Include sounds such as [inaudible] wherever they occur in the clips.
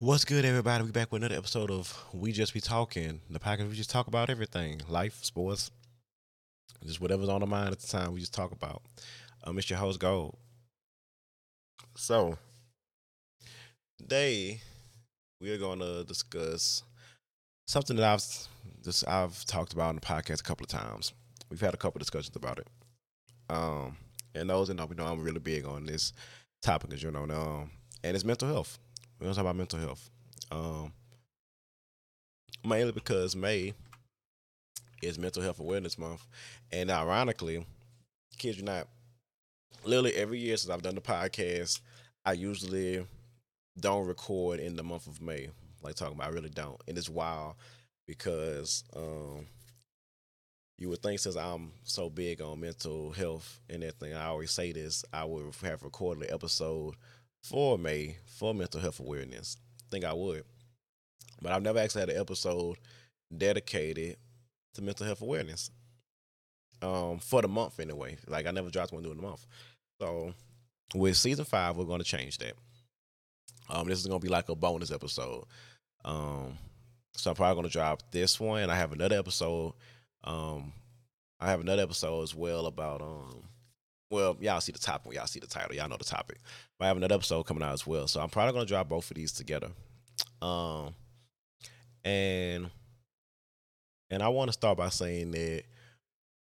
What's good, everybody? We back with another episode of We Just Be Talking, the podcast we just talk about everything, life, sports, just whatever's on the mind at the time. We just talk about. Um, it's your host Gold. So today we are going to discuss something that I've just I've talked about in the podcast a couple of times. We've had a couple of discussions about it. Um, and those that know, we know I'm really big on this topic, as you know, um, and it's mental health. We're gonna talk about mental health. Um, mainly because May is Mental Health Awareness Month, and ironically, kids, you not, literally every year since I've done the podcast, I usually don't record in the month of May. Like talking about, I really don't, and it's wild because um, you would think since I'm so big on mental health and everything, I always say this, I would have recorded an episode for May for mental health awareness. Think I would. But I've never actually had an episode dedicated to mental health awareness. Um, for the month anyway. Like I never dropped one during the month. So with season five, we're gonna change that. Um, this is gonna be like a bonus episode. Um, so I'm probably gonna drop this one. I have another episode. Um, I have another episode as well about um well, y'all see the topic. Y'all see the title. Y'all know the topic. I have another episode coming out as well. So I'm probably gonna drop both of these together. Um, and and I want to start by saying that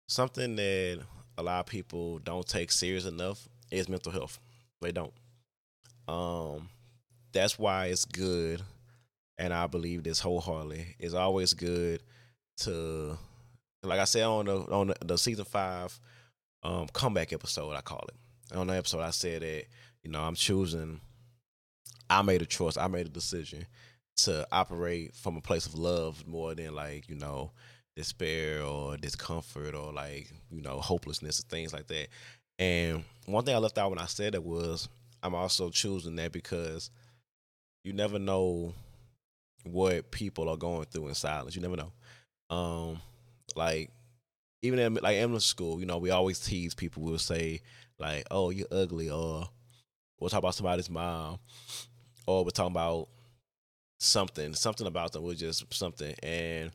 something that a lot of people don't take serious enough is mental health. They don't. Um, that's why it's good, and I believe this wholeheartedly. It's always good to, like I said on the on the, the season five um, comeback episode, I call it. On the episode, I said that you know I'm choosing. I made a choice. I made a decision to operate from a place of love more than like you know despair or discomfort or like you know hopelessness and things like that. And one thing I left out when I said it was I'm also choosing that because you never know what people are going through in silence. You never know. Um, like even in like English school, you know, we always tease people. We'll say like, "Oh, you're ugly," or we'll talk about somebody's mom, or we're talking about something, something about them. We're just something and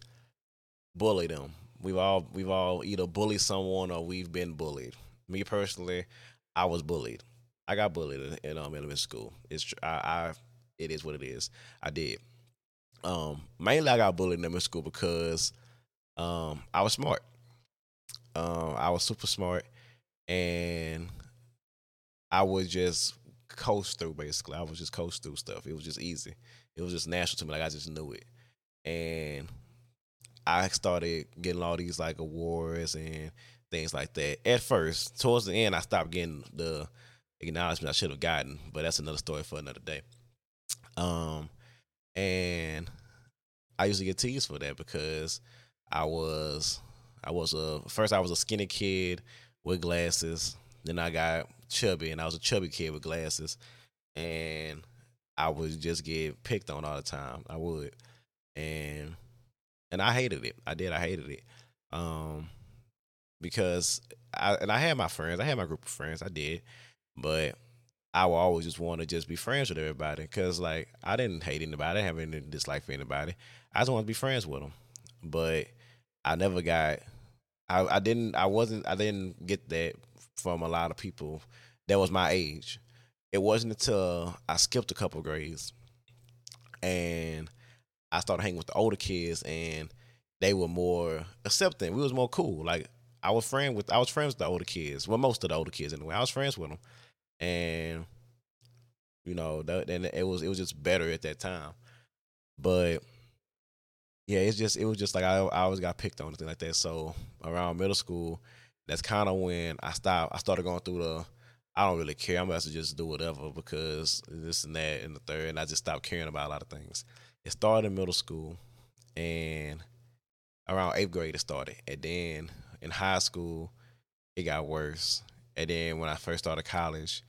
bully them. We've all we've all either bullied someone or we've been bullied. Me personally, I was bullied. I got bullied in, in um, elementary school. It's I, I it is what it is. I did. Um, mainly I got bullied in elementary school because um, I was smart. Um, I was super smart, and I would just coast through. Basically, I was just coast through stuff. It was just easy. It was just natural to me. Like I just knew it, and I started getting all these like awards and things like that. At first, towards the end, I stopped getting the acknowledgement I should have gotten, but that's another story for another day. Um, and I used to get teased for that because I was I was a first I was a skinny kid with glasses. Then I got chubby, and I was a chubby kid with glasses, and I would just get picked on all the time. I would, and and I hated it. I did. I hated it, um, because I and I had my friends. I had my group of friends. I did, but I would always just want to just be friends with everybody because like I didn't hate anybody. I didn't have any dislike for anybody. I just wanted to be friends with them, but I never got I, I didn't I wasn't I didn't get that from a lot of people that was my age. It wasn't until I skipped a couple grades and I started hanging with the older kids and they were more accepting. We was more cool. Like I was friend with I was friends with the older kids. Well, most of the older kids anyway. I was friends with them, and you know, that, and it was it was just better at that time. But yeah, it's just it was just like I, I always got picked on and things like that. So around middle school, that's kind of when I stopped. I started going through the I don't really care. I'm about to just do whatever because this and that and the third, and I just stopped caring about a lot of things. It started in middle school, and around eighth grade it started, and then in high school it got worse, and then when I first started college,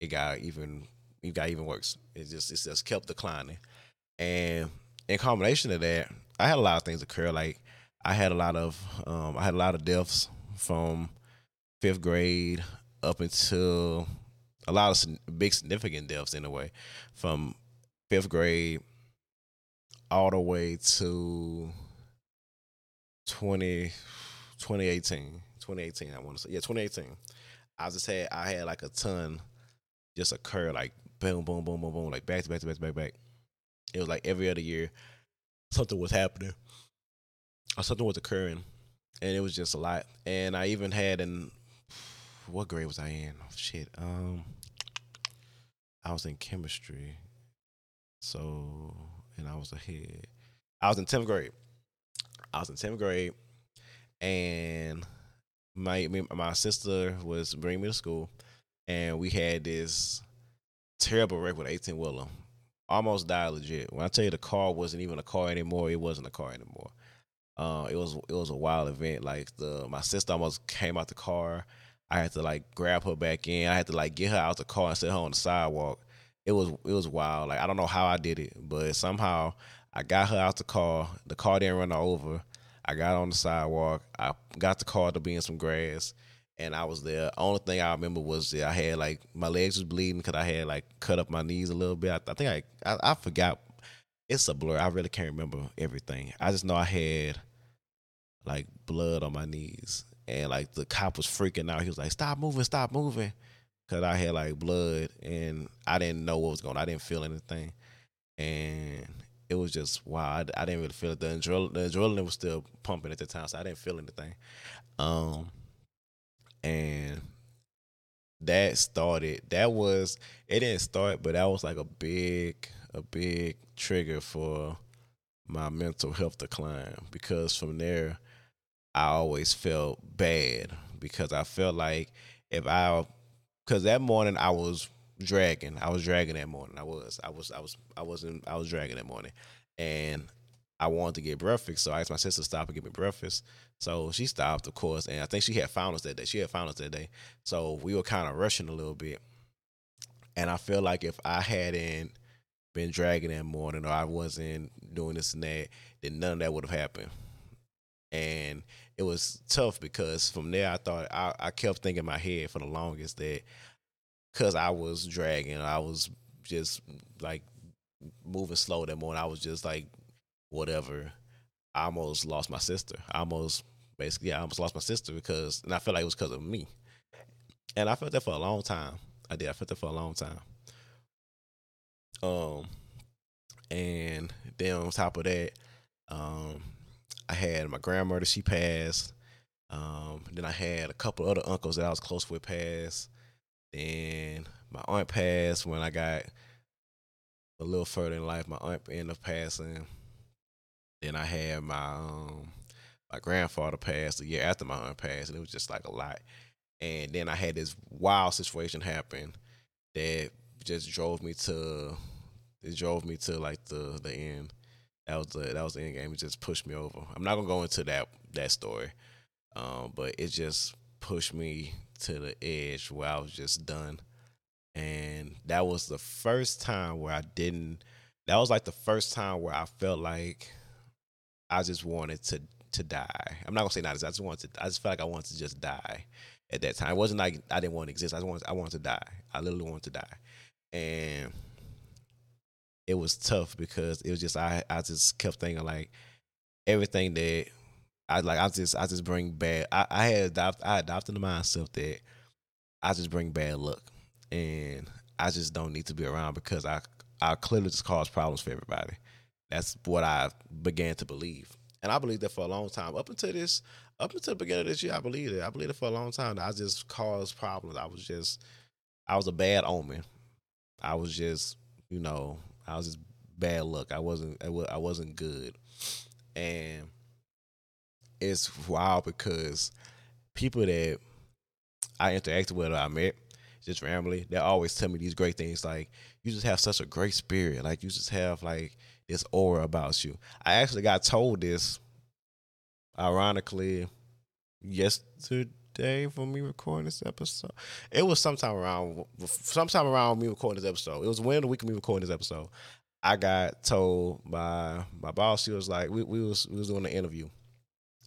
it got even it got even worse. It just it just kept declining, and in combination of that, I had a lot of things occur. Like I had a lot of um, I had a lot of deaths from fifth grade up until a lot of big significant deaths in a way from fifth grade all the way to 20, 2018. 2018, I want to say. Yeah, 2018. I just had I had like a ton just occur like boom, boom, boom, boom, boom, like back to back to back to back back. It was like every other year something was happening or something was occurring, and it was just a lot. And I even had in what grade was I in? Oh, shit, um, I was in chemistry, so and I was ahead. I was in tenth grade. I was in tenth grade, and my my sister was bringing me to school, and we had this terrible wreck with eighteen wheeler. Almost died legit. When I tell you the car wasn't even a car anymore, it wasn't a car anymore. Uh, it was it was a wild event. Like the my sister almost came out the car. I had to like grab her back in. I had to like get her out the car and set her on the sidewalk. It was it was wild. Like I don't know how I did it, but somehow I got her out the car. The car didn't run her over. I got on the sidewalk. I got the car to be in some grass, and I was there. Only thing I remember was that I had like my legs was bleeding because I had like cut up my knees a little bit. I, I think I, I I forgot. It's a blur. I really can't remember everything. I just know I had like blood on my knees, and like the cop was freaking out. He was like, "Stop moving! Stop moving!" Because I had like blood, and I didn't know what was going. on. I didn't feel anything, and it was just wow. I, I didn't really feel it. The adrenaline, the adrenaline was still pumping at the time, so I didn't feel anything. Um, and that started. That was it. Didn't start, but that was like a big, a big trigger for my mental health decline because from there, I always felt bad because I felt like if I, because that morning I was dragging. I was dragging that morning. I was. I was. I was. I wasn't. I was dragging that morning, and I wanted to get breakfast. So I asked my sister to stop and get me breakfast. So she stopped, of course, and I think she had finals that day. She had finals that day. So we were kind of rushing a little bit, and I feel like if I hadn't been dragging that morning or I wasn't doing this and that, then none of that would have happened. And it was tough because from there I thought I, I kept thinking in my head for the longest that because I was dragging. I was just like moving slow that morning. I was just like, whatever. I almost lost my sister. I almost basically, I almost lost my sister because, and I felt like it was because of me. And I felt that for a long time. I did. I felt that for a long time. Um, and then on top of that, um, I had my grandmother. She passed. Um, then I had a couple other uncles that I was close with pass. Then my aunt passed when I got a little further in life. My aunt ended up passing. Then I had my um, my grandfather passed a year after my aunt passed, and it was just like a lot. And then I had this wild situation happen that just drove me to it drove me to like the the end. That was the that was the end game. It just pushed me over. I'm not gonna go into that that story, um, but it just pushed me to the edge where I was just done. And that was the first time where I didn't. That was like the first time where I felt like I just wanted to to die. I'm not gonna say not. I just wanted. To, I just felt like I wanted to just die at that time. It wasn't like I didn't want to exist. I just wanted. I wanted to die. I literally wanted to die, and it was tough because it was just I. I just kept thinking like everything that I like. I just I just bring bad. I, I had adopt, I adopted the mindset that I just bring bad luck, and I just don't need to be around because I I clearly just cause problems for everybody. That's what I began to believe, and I believed that for a long time. Up until this, up until the beginning of this year, I believed it. I believed it for a long time. I just caused problems. I was just, I was a bad omen. I was just, you know, I was just bad luck. I wasn't, I wasn't good, and it's wild because people that I interacted with or I met just randomly, they always tell me these great things like you just have such a great spirit, like you just have like this aura about you. I actually got told this ironically yesterday for me recording this episode. It was sometime around sometime around me recording this episode. It was when the week of me recording this episode. I got told by my boss, she was like, we, we was we was doing an interview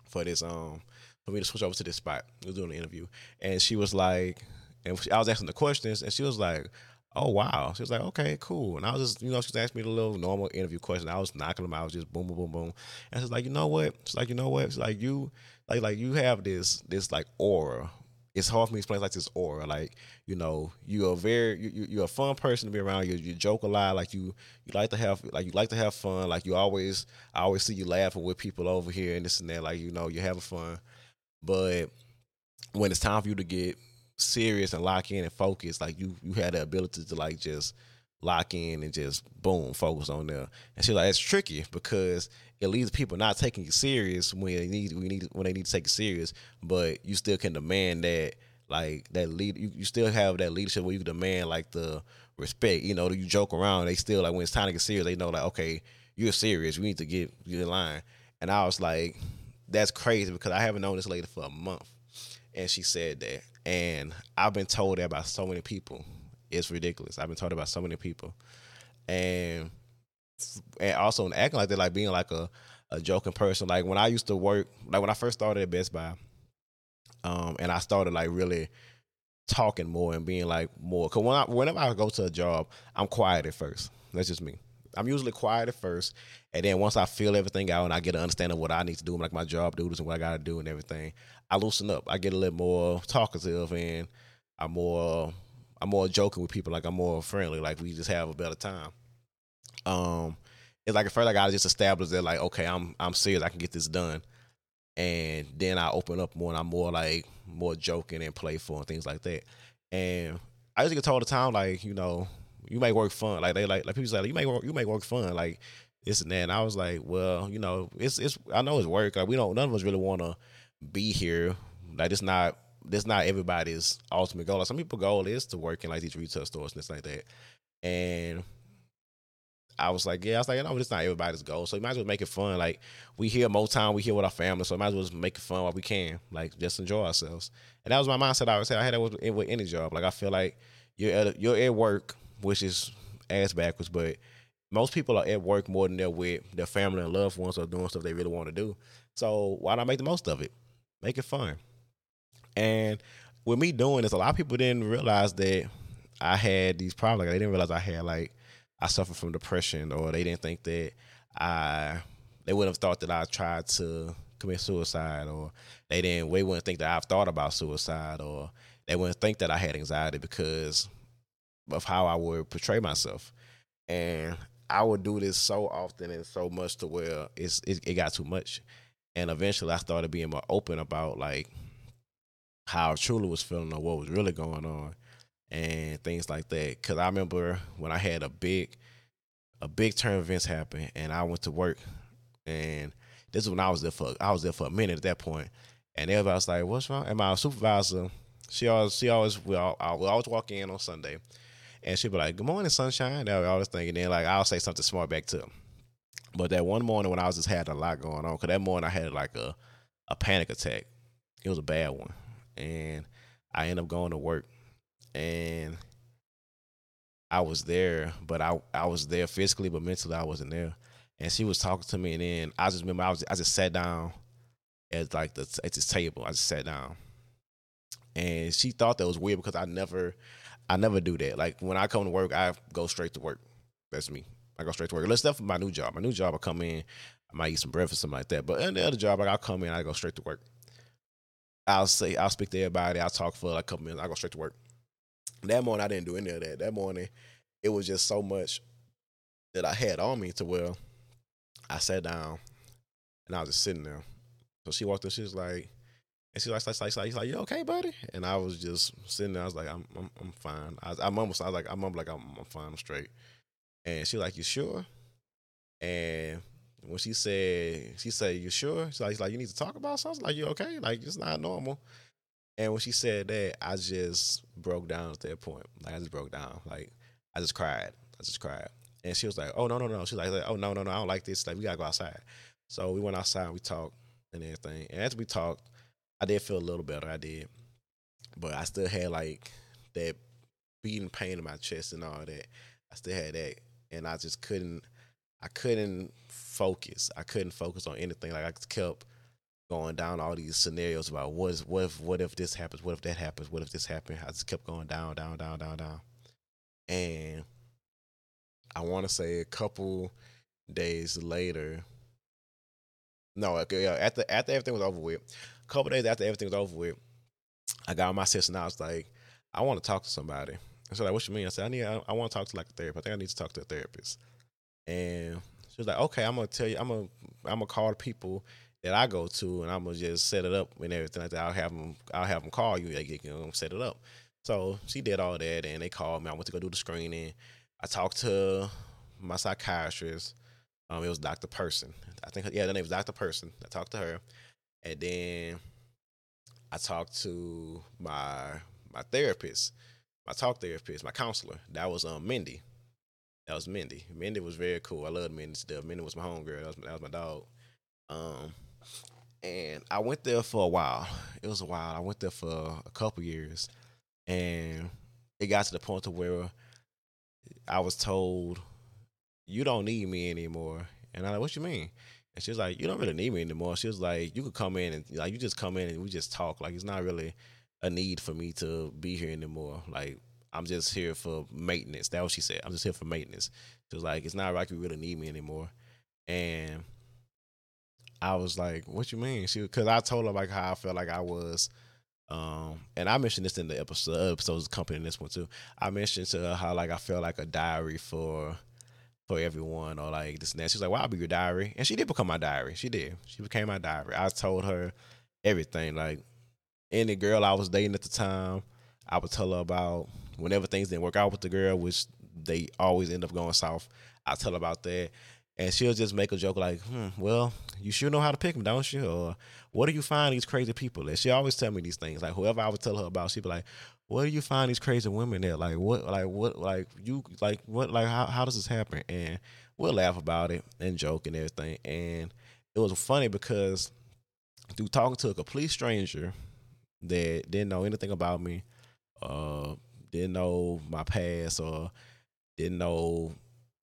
for this um for me to switch over to this spot. We was doing an interview, and she was like, and I was asking the questions, and she was like, oh wow. She was like, okay, cool. And I was just, you know, she was asking me the little normal interview question. I was knocking them out, I was just boom, boom, boom, boom. And she's like, you know what? She's like, you know what? She's like, you, like, like you have this, this like aura. It's hard for me to explain like this aura. Like, you know, you're a very, you, you're a fun person to be around. You, you joke a lot. Like you, you like to have, like you like to have fun. Like you always, I always see you laughing with people over here and this and that. Like you know, you're having fun. But when it's time for you to get serious and lock in and focus, like you you had the ability to like just lock in and just boom, focus on there. And she's like, it's tricky because it leaves people not taking you serious when they need we need when they need to take it serious, but you still can demand that like that lead you, you still have that leadership where you demand like the respect. You know, you joke around, they still like when it's time to get serious, they know like, okay, you're serious, we need to get you in line. And I was like, that's crazy because I haven't known this lady for a month. And she said that. And I've been told that by so many people. It's ridiculous. I've been told about so many people. And and also acting like that, like being like a, a joking person. Like when I used to work, like when I first started at Best Buy, um, and I started like really talking more and being like more. Cause when I, whenever I go to a job, I'm quiet at first. That's just me. I'm usually quiet at first, and then once I feel everything out and I get an understanding of what I need to do, like my job duties and what I got to do and everything, I loosen up. I get a little more talkative and I'm more I'm more joking with people. Like I'm more friendly. Like we just have a better time. Um, it's like at first I gotta just establish that like okay, I'm I'm serious. I can get this done, and then I open up more and I'm more like more joking and playful and things like that. And I just get told all the time like you know you make work fun. Like they like like people say like, you make work you make work fun. Like this and that. And I was like, well, you know, it's it's I know it's work. Like we don't none of us really want to be here. Like it's not this not everybody's ultimate goal. Like some people's goal is to work in like these retail stores and stuff like that. And I was like, yeah, I was like, no, it's not everybody's goal. So you might as well make it fun. Like we here time we here with our family, so we might as well just make it fun while we can. Like just enjoy ourselves. And that was my mindset. I would say I had that with, with any job. Like I feel like you're at you're at work, which is ass backwards, but most people are at work more than they're with their family and loved ones or doing stuff they really want to do. So why not make the most of it? Make it fun. And with me doing this, a lot of people didn't realize that I had these problems. Like, they didn't realize I had like I suffered from depression, or they didn't think that I they wouldn't have thought that I tried to commit suicide, or they didn't they wouldn't think that I've thought about suicide, or they wouldn't think that I had anxiety because of how I would portray myself. And I would do this so often and so much to where it's it, it got too much. And eventually I started being more open about like how I truly was feeling or what was really going on and things like that. Cause I remember when I had a big a big turn of events happen and I went to work and this is when I was there for I was there for a minute at that point. And everybody was like, What's wrong? And my supervisor, she always she always we all I always walk in on Sunday and she'd be like, Good morning, sunshine. That was always thinking then like I'll say something smart back to him. But that one morning when I was just had a lot going on, because that morning I had like a, a panic attack. It was a bad one. And I ended up going to work and I was there, but I I was there physically, but mentally I wasn't there. And she was talking to me, and then I just remember I was I just sat down at like the at this table. I just sat down, and she thought that was weird because I never I never do that. Like when I come to work, I go straight to work. That's me. I go straight to work. Let's for my new job. My new job, I come in, I might eat some breakfast, something like that. But in the other job, like I'll come in, I go straight to work. I'll say, I'll speak to everybody. I'll talk for like a couple minutes. I go straight to work. That morning, I didn't do any of that. That morning, it was just so much that I had on me to where I sat down and I was just sitting there. So she walked in, she was like, and she was like, like, like, she's like, you okay, buddy? And I was just sitting there. I was like, I'm, I'm, I'm fine. I, I mumbled, I was like, I mumbled like, I'm, I'm fine, I'm straight. And she like, you sure? And when she said, she said, you sure? She's like, like, you need to talk about something? Like, you okay? Like, it's not normal. And when she said that, I just broke down at that point. Like, I just broke down. Like, I just cried. I just cried. And she was like, oh, no, no, no. She's like, oh, no, no, no. I don't like this. Like, we got to go outside. So we went outside, we talked and everything. And as we talked, I did feel a little better. I did. But I still had like that beating pain in my chest and all that. I still had that. And I just couldn't I couldn't focus. I couldn't focus on anything. Like I kept going down all these scenarios about what is what if what if this happens, what if that happens, what if this happened. I just kept going down, down, down, down, down. and I want to say a couple days later. No, after after everything was over with, couple days after everything was over with, I got on my and I was like, I want to talk to somebody. I said, like, what you mean? I said, I need, I, I want to talk to like a therapist. I think I need to talk to a therapist. And she was like, okay, I'm gonna tell you, I'm gonna, I'm gonna call the people that I go to, and I'm gonna just set it up and everything like that. I'll have them, I'll have them call you, you can set it up. So she did all that, and they called me. I went to go do the screening. I talked to my psychiatrist. Um, it was Dr. Person. I think, yeah, the name was Dr. Person. I talked to her, and then I talked to my my therapist, my talk therapist, my counselor. That was um Mindy. That was Mindy. Mindy was very cool. I loved Mindy still. Mindy was my homegirl. That was, that was my dog. Um, and I went there for a while. It was a while. I went there for a couple years, and it got to the point to where I was told, "You don't need me anymore." And I'm like, "What you mean?" And she was like, "You don't really need me anymore." She was like, "You could come in and like you just come in and we just talk. Like it's not really a need for me to be here anymore. Like I'm just here for maintenance." That was what she said. I'm just here for maintenance. She was like, "It's not like you really need me anymore." And I was like, "What you mean?" She because I told her like how I felt like I was. Um, and I mentioned this in the episode episodes accompanying this one too. I mentioned to her how like I felt like a diary for for everyone or like this and that. She's like, Well, I'll be your diary. And she did become my diary. She did. She became my diary. I told her everything. Like any girl I was dating at the time, I would tell her about whenever things didn't work out with the girl, which they always end up going south. I tell her about that and she'll just make a joke like, hmm, well, you sure know how to pick them, don't you? Or what do you find these crazy people at? She always tell me these things. Like whoever I would tell her about, she'd be like, where do you find these crazy women at? Like what, like what, like you, like what, like how, how does this happen? And we'll laugh about it and joke and everything. And it was funny because through talking to a complete stranger that didn't know anything about me, uh, didn't know my past or didn't know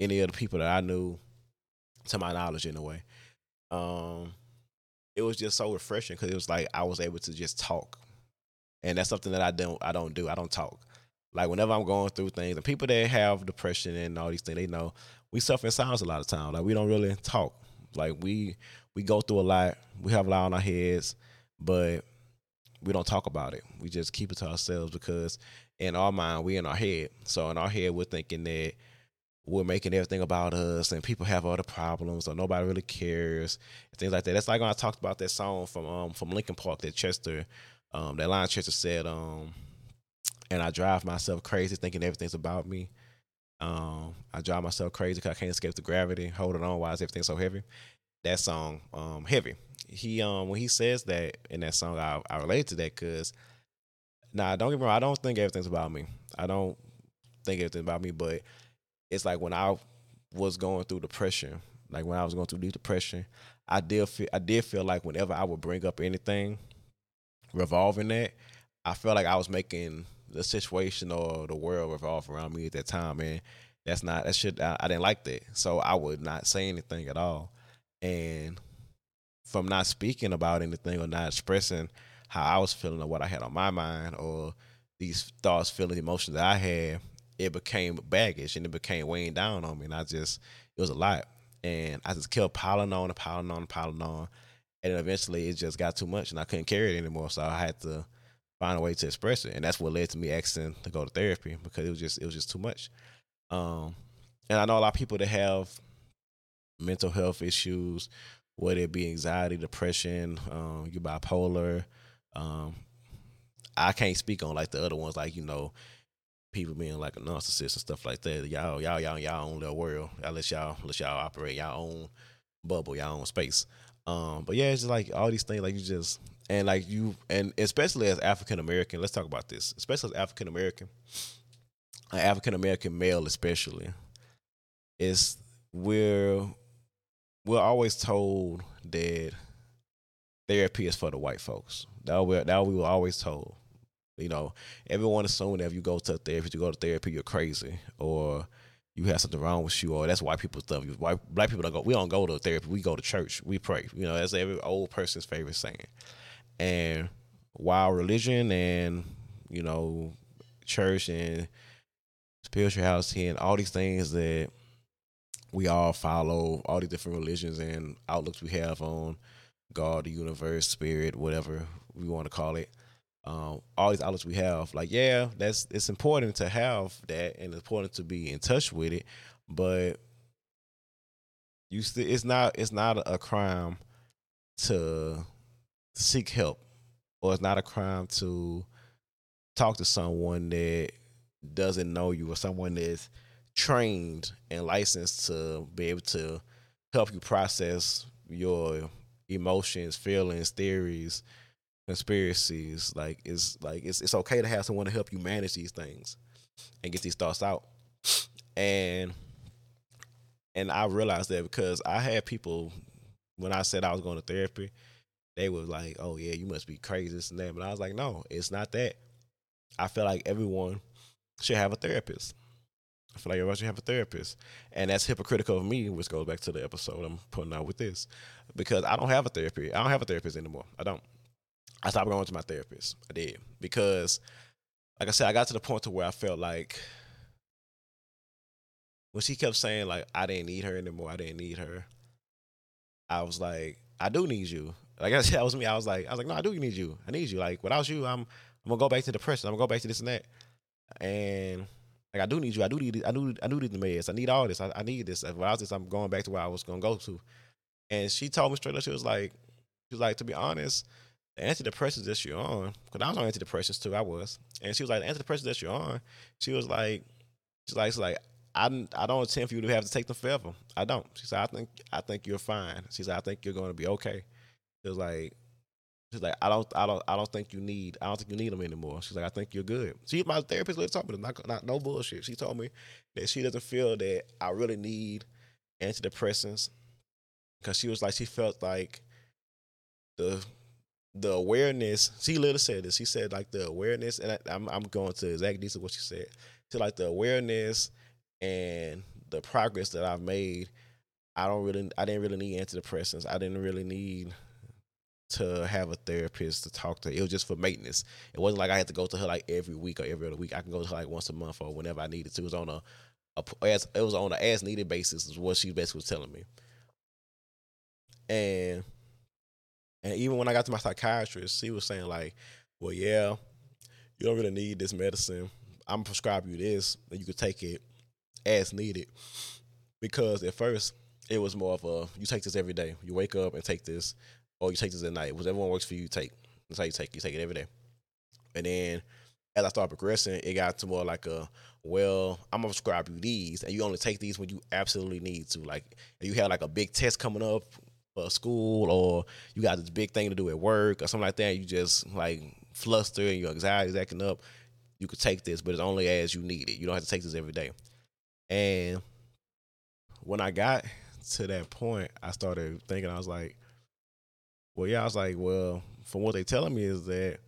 any of the people that I knew to my knowledge in a way. Um, it was just so refreshing because it was like I was able to just talk, and that's something that I don't I don't do. I don't talk. Like whenever I'm going through things, and people that have depression and all these things, they know we suffer in silence a lot of times. Like we don't really talk. Like we we go through a lot. We have a lot on our heads, but we don't talk about it. We just keep it to ourselves because in our mind, we in our head. So in our head, we're thinking that we're making everything about us and people have other problems or nobody really cares and things like that. That's like when I talked about that song from um from Linkin Park that Chester, um, that line Chester said, um, and I drive myself crazy thinking everything's about me. Um, I drive myself crazy because I can't escape the gravity. Holding on, why is everything so heavy? That song, um, heavy. He um when he says that in that song, I I relate to that because nah, don't get me wrong, I don't think everything's about me. I don't think everything's about me, but it's like when I was going through depression, like when I was going through deep depression, I did feel I did feel like whenever I would bring up anything revolving that, I felt like I was making the situation or the world revolve around me at that time, man. that's not that shit. I, I didn't like that, so I would not say anything at all, and from not speaking about anything or not expressing how I was feeling or what I had on my mind or these thoughts, feelings, emotions that I had, it became baggage and it became weighing down on me. And I just, it was a lot. And I just kept piling on and piling on and piling on. And then eventually it just got too much and I couldn't carry it anymore. So I had to find a way to express it. And that's what led to me asking to go to therapy because it was just, it was just too much. Um, and I know a lot of people that have mental health issues, whether it be anxiety, depression, um, you bipolar. Um, I can't speak on like the other ones, like, you know, people being like a narcissist and stuff like that. Y'all, y'all, y'all, y'all own little world. I let y'all let y'all operate y'all own bubble, y'all own space. Um, but yeah, it's just like all these things, like you just and like you and especially as African American, let's talk about this. Especially as African American, an African American male, especially, is we're we're always told that therapy is for the white folks. That we that we were always told. You know, everyone assumes that if you go to therapy, you go to therapy, you're crazy, or you have something wrong with you, or that's white people stuff. White black people don't go. We don't go to therapy. We go to church. We pray. You know, that's every old person's favorite saying. And while religion and you know, church and spirituality, and all these things that we all follow, all these different religions and outlooks we have on God, the universe, spirit, whatever we want to call it. Um, all these outlets we have, like yeah, that's it's important to have that, and it's important to be in touch with it. But you still, it's not it's not a crime to seek help, or it's not a crime to talk to someone that doesn't know you, or someone that's trained and licensed to be able to help you process your emotions, feelings, theories, conspiracies. Like it's like it's it's okay to have someone to help you manage these things and get these thoughts out. And and I realized that because I had people when I said I was going to therapy, they were like, "Oh yeah, you must be crazy this and that." But I was like, "No, it's not that." I feel like everyone should have a therapist. I feel like everyone should have a therapist, and that's hypocritical of me, which goes back to the episode I'm putting out with this, because I don't have a therapy. I don't have a therapist anymore. I don't. I stopped going to my therapist. I did because, like I said, I got to the point to where I felt like when she kept saying like I didn't need her anymore, I didn't need her. I was like, I do need you. Like I [laughs] said, that was me. I was like, I was like, no, I do need you. I need you. Like without you, I'm I'm gonna go back to depression. I'm gonna go back to this and that. And like I do need you. I do need I do I do need the meds. I need all this. I, I need this. Without this, I'm going back to where I was gonna go to. And she told me straight up, she was like, she was like, to be honest, the antidepressants that you're on, because I was on antidepressants too, I was. And she was like, the antidepressants that you're on, she was like, she's like, she's like, I, I don't intend for you to have to take them forever. I don't. She said, I think I think you're fine. She said, I think you're going to be okay. It was like, she's like, I don't I don't I don't think you need I don't think you need them anymore. She's like, I think you're good. She my therapist literally told me not not no bullshit. She told me that she doesn't feel that I really need antidepressants because she was like she felt like the the awareness. She literally said this. She said like the awareness, and I, I'm I'm going to exact details of what she said. She like the awareness and the progress that I've made. I don't really, I didn't really need antidepressants. I didn't really need to have a therapist to talk to. It was just for maintenance. It wasn't like I had to go to her like every week or every other week. I can go to her like once a month or whenever I needed to. It was on a, a as it was on an as needed basis. Is what she basically was telling me. And and even when I got to my psychiatrist, she was saying like, "Well, yeah, you don't really need this medicine. I'm prescribe you this, and you could take it as needed." Because at first it was more of a you take this every day. You wake up and take this, or you take this at night. Whatever one works for you, you take. That's how you take. It. You take it every day. And then as I started progressing, it got to more like a well, I'm gonna prescribe you these, and you only take these when you absolutely need to. Like you have like a big test coming up for school, or you got this big thing to do at work, or something like that. You just like fluster and your anxiety is acting up. You could take this, but it's only as you need it. You don't have to take this every day. And when I got to that point, I started thinking, I was like, well, yeah, I was like, well, from what they telling me is that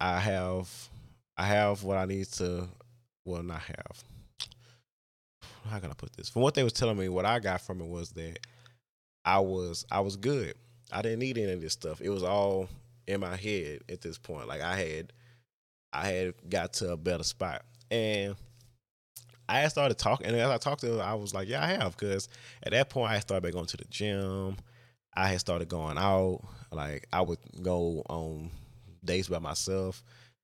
I have, I have what I need to, well, not have. How can I put this? From what they was telling me, what I got from it was that I was, I was good. I didn't need any of this stuff. It was all in my head at this point. Like I had, I had got to a better spot, and I started talking, and as I talked to her, I was like, "Yeah, I have," because at that point I started going to the gym. I had started going out. Like I would go on dates by myself,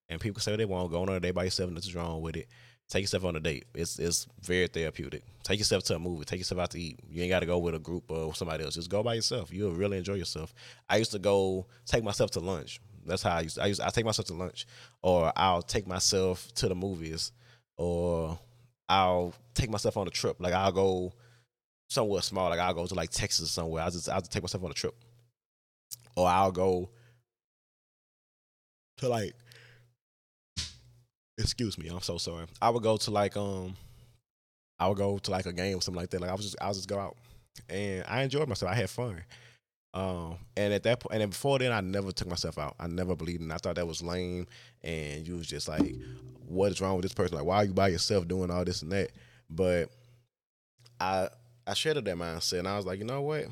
and people say they won't go on a date by yourself, and wrong with it. Take yourself on a date. It's it's very therapeutic. Take yourself to a movie. Take yourself out to eat. You ain't got to go with a group or somebody else. Just go by yourself. You'll really enjoy yourself. I used to go take myself to lunch. That's how I used. To, I used. I take myself to lunch, or I'll take myself to the movies, or I'll take myself on a trip. Like I'll go somewhere small. Like I'll go to like Texas somewhere. I'll just I'll just take myself on a trip, or I'll go to like. Excuse me, I'm so sorry. I would go to like um, I would go to like a game or something like that. Like I was just I was just go out, and I enjoyed myself. I had fun. Um, and at that point, and then before then, I never took myself out. I never believed in. I thought that was lame, and you was just like, "What is wrong with this person? Like, why are you by yourself doing all this and that?" But I I shattered that mindset, and I was like, you know what?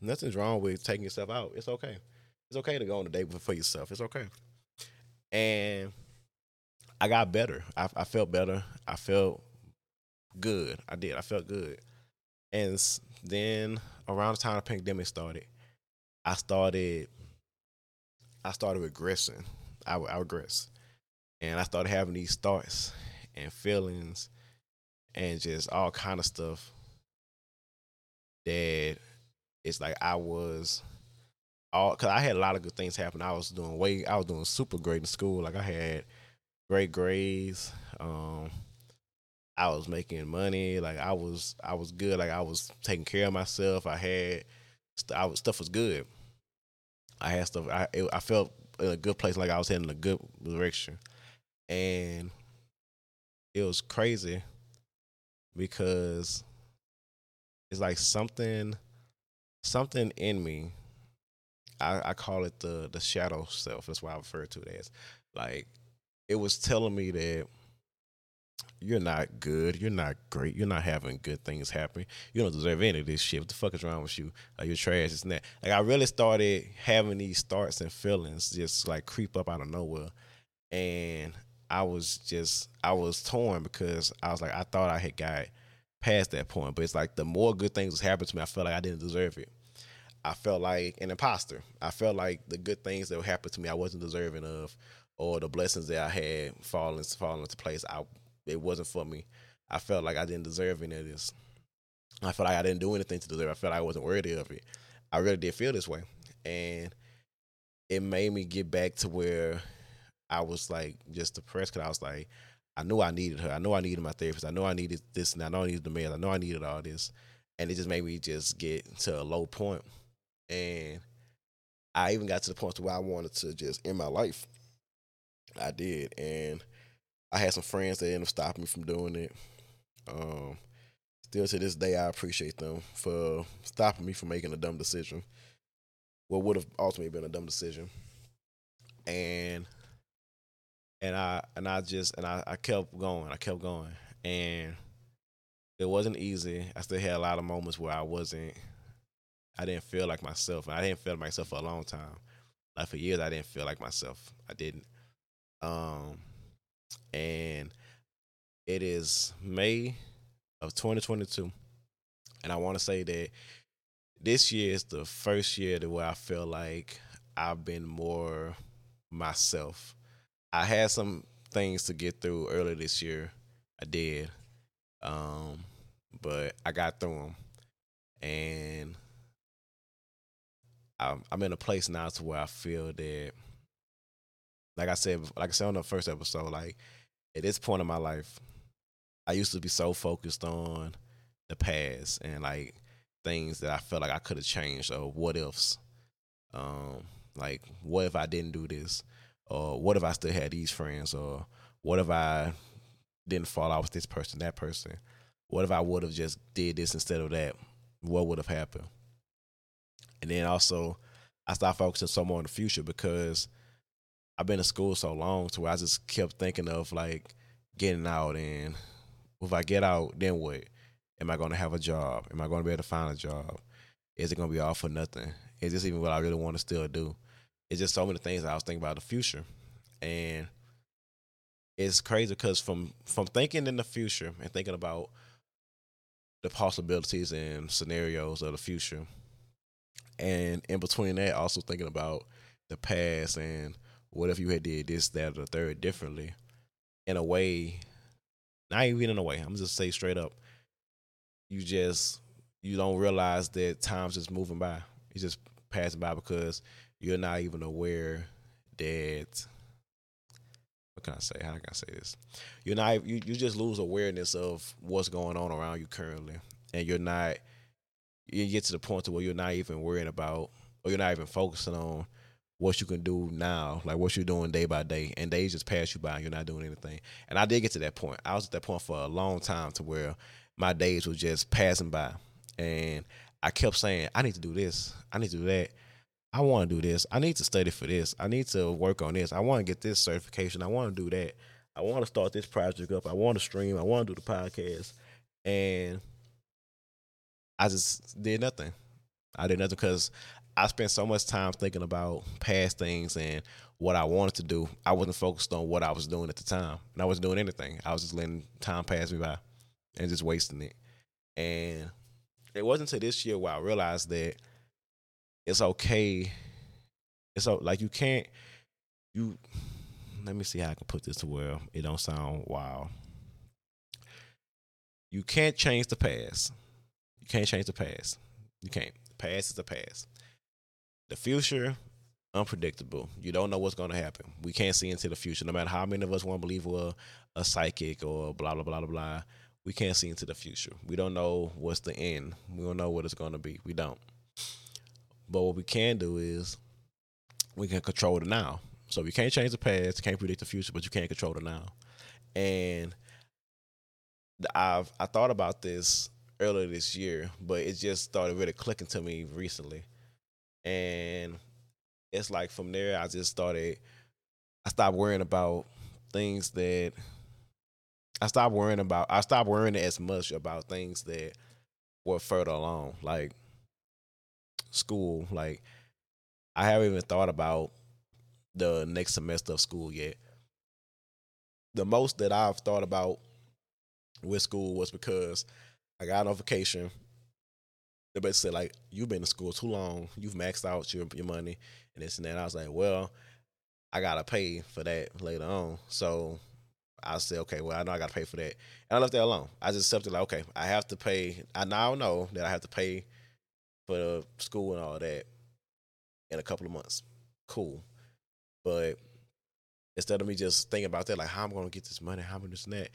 Nothing's wrong with taking yourself out. It's okay. It's okay to go on a date for yourself. It's okay. And I got better. I, I felt better. I felt good. I did. I felt good. And then around the time the pandemic started, I started I started regressing. I, I regressed. And I started having these thoughts and feelings and just all kind of stuff that it's like I was all because I had a lot of good things happen. I was doing way I was doing super great in school. Like I had great grades. Um, I was making money. Like I was I was good. Like I was taking care of myself. I had I was, stuff was good. I had stuff. I it, I felt in a good place. Like I was heading in a good direction, and it was crazy because it's like something something in me I, I call it the the shadow self that's why i refer to it as like it was telling me that you're not good. You're not great. You're not having good things happen. You don't deserve any of this shit. What the fuck is wrong with you? Like you're trash. It's that. Like I really started having these starts and feelings just like creep up out of nowhere, and I was just I was torn because I was like I thought I had got past that point, but it's like the more good things happened to me, I felt like I didn't deserve it. I felt like an imposter. I felt like the good things that would happen to me I wasn't deserving of, or the blessings that I had fallen fallen into place. I it wasn't for me. I felt like I didn't deserve any of this. I felt like I didn't do anything to deserve. It. I felt like I wasn't worthy of it. I really did feel this way, and it made me get back to where I was like just depressed because I was like, I knew I needed her. I know I needed my therapist. I know I needed this, and I know I needed the man. I know I needed all this, and it just made me just get to a low point, and I even got to the point where I wanted to just end my life. I did, and I had some friends that ended up stopping me from doing it. Um, still to this day, I appreciate them for stopping me from making a dumb decision. What would have ultimately been a dumb decision, and and I and I just and I, I kept going. I kept going, and it wasn't easy. I still had a lot of moments where I wasn't. I didn't feel like myself. and I didn't feel myself for a long time. Like for years, I didn't feel like myself. I didn't. Um, and it is May of 2022, and I want to say that this year is the first year that where I feel like I've been more myself. I had some things to get through earlier this year. I did, um, but I got through them, and I'm, I'm in a place now to where I feel that like I said, like I said on the first episode, like at this point in my life, I used to be so focused on the past and like things that I felt like I could have changed or what ifs. Um, like what if I didn't do this? Or what if I still had these friends? Or what if I didn't fall out with this person, that person? What if I would have just did this instead of that? What would have happened? And then also I started focusing so more on the future because I've been in school so long to where I just kept thinking of like getting out and if I get out, then what? Am I gonna have a job? Am I gonna be able to find a job? Is it gonna be all for nothing? Is this even what I really want to still do? It's just so many things I was thinking about the future. And it's crazy because from from thinking in the future and thinking about the possibilities and scenarios of the future, and in between that, also thinking about the past and what if you had did this, that, or the third differently? In a way, not even in a way. I'm just say straight up. You just you don't realize that time's just moving by. It's just passing by because you're not even aware that what can I say? How can I say this? You're not you, you just lose awareness of what's going on around you currently. And you're not you get to the point to where you're not even worrying about or you're not even focusing on what you can do now, like what you're doing day by day, and days just pass you by and you're not doing anything. And I did get to that point. I was at that point for a long time to where my days were just passing by. And I kept saying, I need to do this. I need to do that. I want to do this. I need to study for this. I need to work on this. I want to get this certification. I want to do that. I want to start this project up. I want to stream. I want to do the podcast. And I just did nothing. I did nothing because I spent so much time thinking about past things and what I wanted to do. I wasn't focused on what I was doing at the time, and I wasn't doing anything. I was just letting time pass me by and just wasting it. And it wasn't until this year where I realized that it's okay. It's like you can't you. Let me see how I can put this to where it don't sound wild. You can't change the past. You can't change the past. You can't. The past is the past. The future, unpredictable. You don't know what's going to happen. We can't see into the future. No matter how many of us want to believe we're a psychic or blah blah blah blah blah, we can't see into the future. We don't know what's the end. We don't know what it's going to be. We don't. But what we can do is we can control the now. So we can't change the past, can't predict the future, but you can't control the now. And I've I thought about this earlier this year, but it just started really clicking to me recently. And it's like from there I just started I stopped worrying about things that I stopped worrying about I stopped worrying as much about things that were further along. Like school. Like I haven't even thought about the next semester of school yet. The most that I've thought about with school was because I got on vacation. They basically said like you've been in school too long, you've maxed out your your money and this and that. I was like, well, I gotta pay for that later on. So I said, okay, well, I know I gotta pay for that, and I left that alone. I just accepted like, okay, I have to pay. I now know that I have to pay for the school and all that in a couple of months. Cool. But instead of me just thinking about that, like how I'm gonna get this money, how I'm gonna this and that,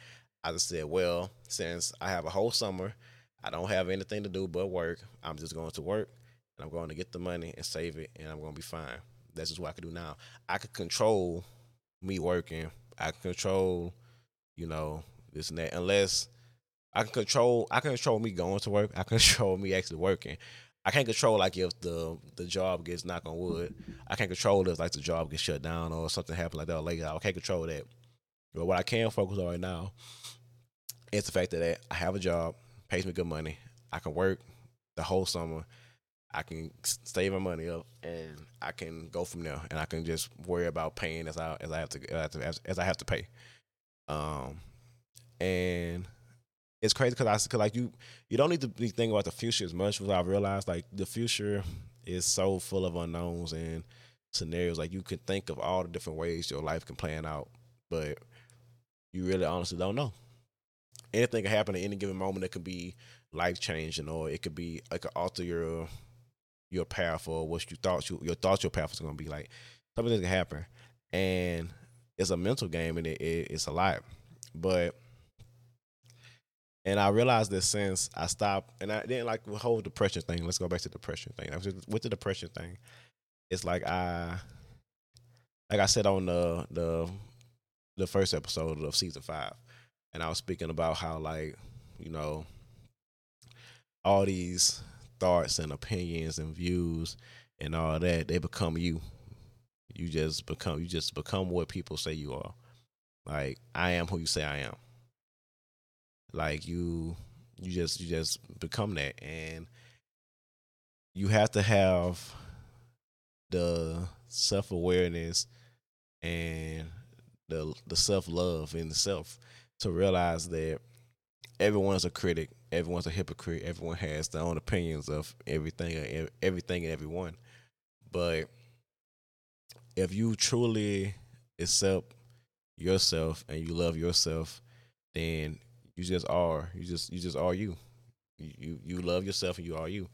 I just said, well, since I have a whole summer, I don't have anything to do but work. I'm just going to work and I'm going to get the money and save it and I'm gonna be fine. That's just what I can do now. I could control me working. I can control, you know, this and that. Unless I can control I can control me going to work. I can [laughs] control me actually working. I can't control like if the the job gets knocked on wood. I can't control if like the job gets shut down or something happens like that later. I can't control that. But what I can focus on right now is the fact that I have a job, pays me good money. I can work the whole summer. I can save my money up, and I can go from there. And I can just worry about paying as I as I have to as, as I have to pay. Um, and it's crazy because I cause like you you don't need to be thinking about the future as much. Because I realized like the future is so full of unknowns and scenarios. Like you can think of all the different ways your life can plan out, but you really honestly don't know. Anything can happen at any given moment. It could be life changing, or it could be like could alter your your path or what you thought you, your thoughts your path was going to be like. Something can happen, and it's a mental game, and it, it, it's a lot. But and I realized that since I stopped, and I didn't like the whole depression thing. Let's go back to the depression thing. With the depression thing, it's like I, like I said on the the the first episode of season five, and I was speaking about how like you know all these thoughts and opinions and views and all that they become you. You just become you just become what people say you are. Like I am who you say I am. Like you you just you just become that and you have to have the self awareness and the the self love in itself to realize that everyone's a critic, everyone's a hypocrite, everyone has their own opinions of everything, everything and everyone. But if you truly accept yourself and you love yourself, then you just are. You just you just are you. You you love yourself and you are you.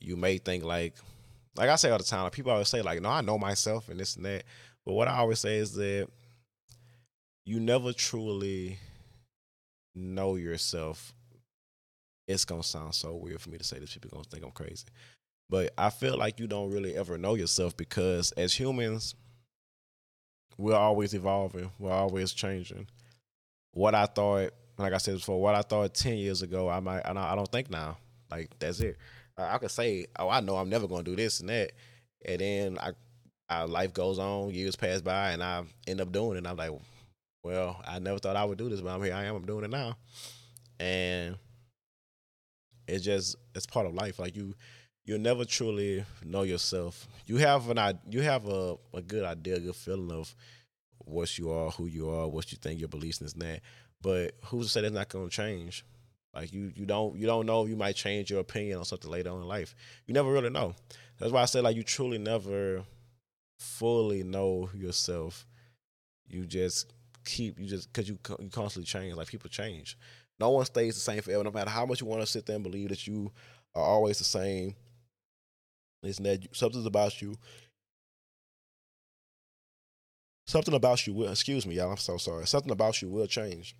You may think like like I say all the time, like people always say like, no, I know myself and this and that. But what I always say is that you never truly know yourself. It's gonna sound so weird for me to say this. People gonna think I'm crazy. But I feel like you don't really ever know yourself because as humans, we're always evolving. We're always changing. What I thought like I said before, what I thought ten years ago, I might, I don't think now. Like that's it. I could say, oh, I know I'm never gonna do this and that, and then I, our life goes on, years pass by, and I end up doing it. And I'm like, well, I never thought I would do this, but I'm here. I am. I'm doing it now, and it's just it's part of life. Like you, you'll never truly know yourself. You have an I you have a, a good idea, a good feeling of what you are, who you are, what you think your beliefs and that. But who's to say that's not going to change? Like you, you don't, you don't know. You might change your opinion on something later on in life. You never really know. That's why I said like you truly never fully know yourself. You just keep you just because you you constantly change. Like people change. No one stays the same forever. No matter how much you want to sit there and believe that you are always the same. It's that something's about you. Something about you will. Excuse me, y'all. I'm so sorry. Something about you will change.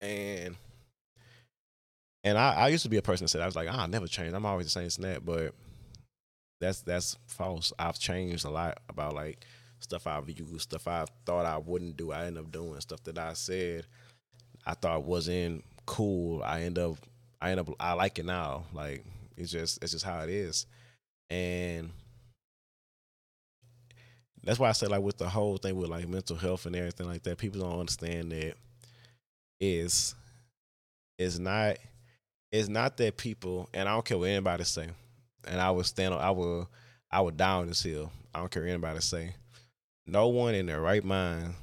And and I, I used to be a person that said I was like, I'll never change. I'm always the same that. But that's that's false. I've changed a lot about like stuff I view, stuff I thought I wouldn't do. I end up doing stuff that I said I thought wasn't cool. I end up I end up I like it now. Like it's just it's just how it is. And that's why I say like with the whole thing with like mental health and everything like that, people don't understand that is it's not it's not that people and I don't care what anybody say. And I would stand on I would I would down this hill. I don't care what anybody say. No one in their right mind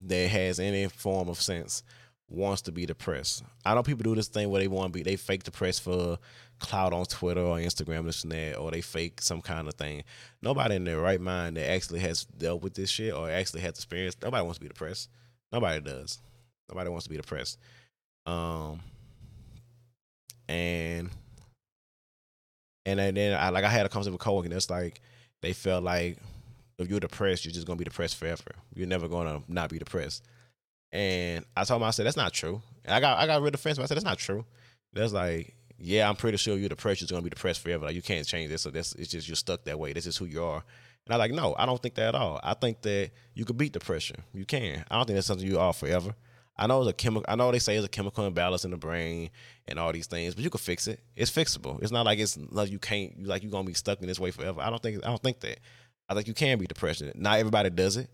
that has any form of sense wants to be depressed. I know people do this thing where they want to be, they fake depressed for clout on Twitter or Instagram, this and that, or they fake some kind of thing. Nobody in their right mind that actually has dealt with this shit or actually has experience, nobody wants to be depressed. Nobody does. Nobody wants to be depressed. Um, and and then I like I had a conversation with a coworker, and it's like they felt like if you're depressed, you're just gonna be depressed forever. You're never gonna not be depressed. And I told him, I said, that's not true. And I got I got fence, but I said, that's not true. That's like, yeah, I'm pretty sure you're depressed, you're gonna be depressed forever. Like you can't change this. So that's it's just you're stuck that way. This is who you are. And I'm like, no, I don't think that at all. I think that you could beat depression. You can. I don't think that's something you are forever. I know it's a chemical. I know they say it's a chemical imbalance in the brain and all these things, but you can fix it. It's fixable. It's not like it's like you can't. Like you're gonna be stuck in this way forever. I don't think. I don't think that. I think you can be depressed. Not everybody does it.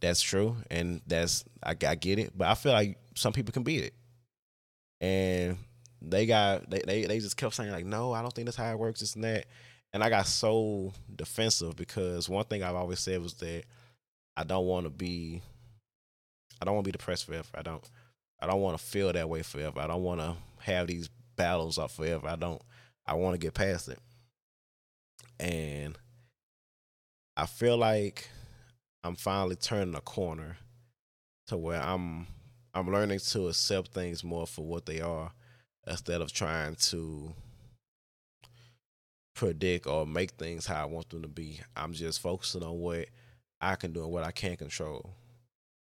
That's true, and that's I, I get it. But I feel like some people can beat it, and they got they, they they just kept saying like, no, I don't think that's how it works. And that, and I got so defensive because one thing I've always said was that I don't want to be, I don't want to be depressed forever. I don't, I don't want to feel that way forever. I don't want to have these battles up forever. I don't. I want to get past it, and I feel like I'm finally turning a corner to where I'm I'm learning to accept things more for what they are instead of trying to predict or make things how I want them to be. I'm just focusing on what I can do and what I can control.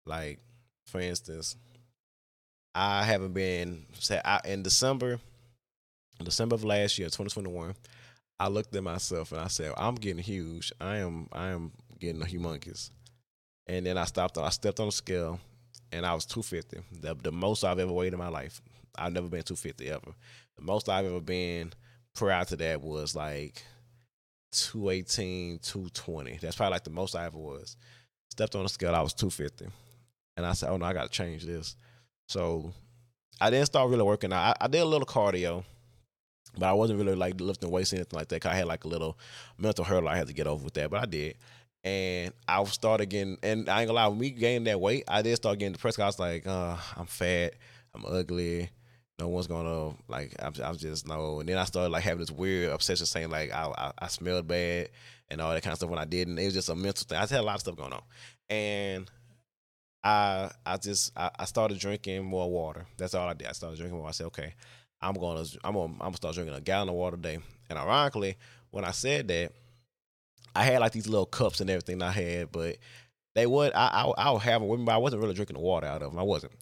Like, for instance, I haven't been say in December, December of last year, 2021. I looked at myself and I said, I'm getting huge. I am I am getting humongous. And then I stopped I stepped on the scale and I was 250. The, the most I've ever weighed in my life. I've never been 250 ever. The most I've ever been prior to that was like 218, 220. That's probably like the most I ever was. Stepped on the scale, I was 250. And I said, oh no, I got to change this. So I didn't start really working out. I, I did a little cardio but I wasn't really like lifting weights or anything like that. Cause I had like a little mental hurdle I had to get over with that, but I did. And I started getting, and I ain't gonna lie, when we gained that weight, I did start getting depressed. I was like, uh, I'm fat, I'm ugly, no one's gonna like. I'm, I'm just no. And then I started like having this weird obsession, saying like I, I, I smelled bad and all that kind of stuff when I didn't. It was just a mental thing. I had a lot of stuff going on, and I I just I, I started drinking more water. That's all I did. I started drinking more. I said, okay, I'm gonna I'm gonna I'm gonna start drinking a gallon of water a day. And ironically, when I said that, I had like these little cups and everything I had, but they would I I, I would have them with me, but I wasn't really drinking the water out of them. I wasn't.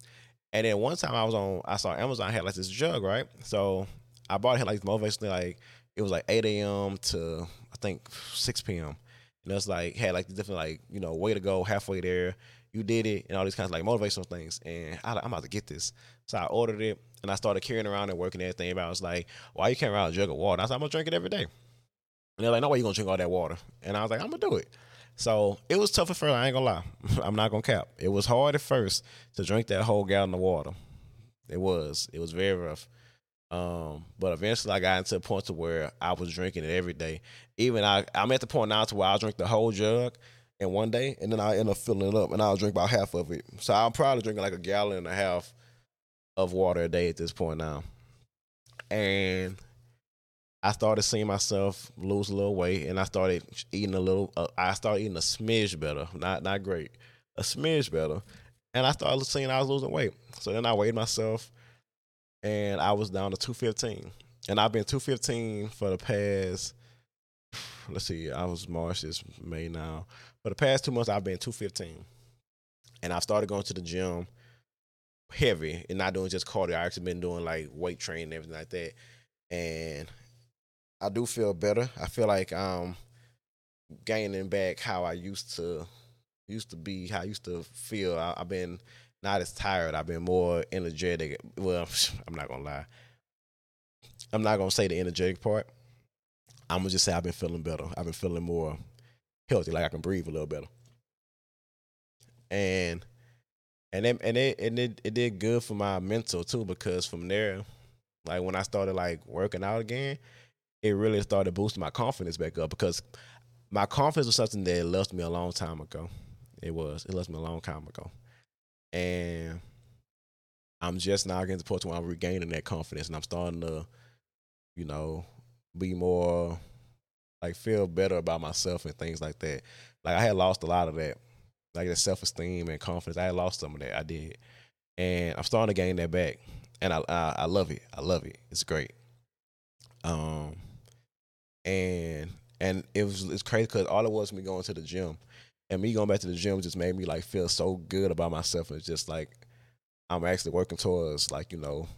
And then one time I was on, I saw Amazon had like this jug, right? So I bought it like motivational, like it was like 8 a.m. to I think 6 p.m. And it's like had like different like you know way to go halfway there. You did it and all these kinds of like motivational things. And I, I'm about to get this. So I ordered it and I started carrying around and working everything. Everybody was like, "Why you carrying around a jug of water?" I said, "I'm gonna drink it every day." And they're like, "No way you gonna drink all that water?" And I was like, "I'm gonna do it." So it was tough at first. I ain't gonna lie. [laughs] I'm not gonna cap. It was hard at first to drink that whole gallon of water. It was. It was very rough. Um, but eventually I got into a point to where I was drinking it every day. Even I, I'm at the point now to where I'll drink the whole jug in one day, and then I end up filling it up, and I'll drink about half of it. So I'm probably drinking like a gallon and a half of water a day at this point now. And I started seeing myself lose a little weight, and I started eating a little. Uh, I started eating a smidge better, not not great, a smidge better, and I started seeing I was losing weight. So then I weighed myself and I was down to 215. And I've been 215 for the past, let's see, I was March, this May now. For the past two months, I've been 215. And I've started going to the gym heavy and not doing just cardio. I actually been doing like weight training and everything like that. And I do feel better. I feel like I'm gaining back how I used to used to be, how I used to feel. I, have been not as tired. I've been more energetic. Well, [laughs] I'm not gonna lie. I'm not gonna say the energetic part. I'm gonna just say I've been feeling better. I've been feeling more healthy, like I can breathe a little better. And and it, and it and it, it did good for my mental too because from there, like when I started like working out again, it really started boosting my confidence back up because my confidence was something that left me a long time ago. It was. It left me a long time ago and I'm just now getting to the point where I'm regaining that confidence, and I'm starting to, you know, be more like feel better about myself and things like that. Like I had lost a lot of that, like that self esteem and confidence. I lost some of that. I did, and I'm starting to gain that back, and I I, I love it. I love it. It's great. Um, and and it was it's crazy because all it was me going to the gym and me going back to the gym just made me like feel so good about myself. It's just like I'm actually working towards like you know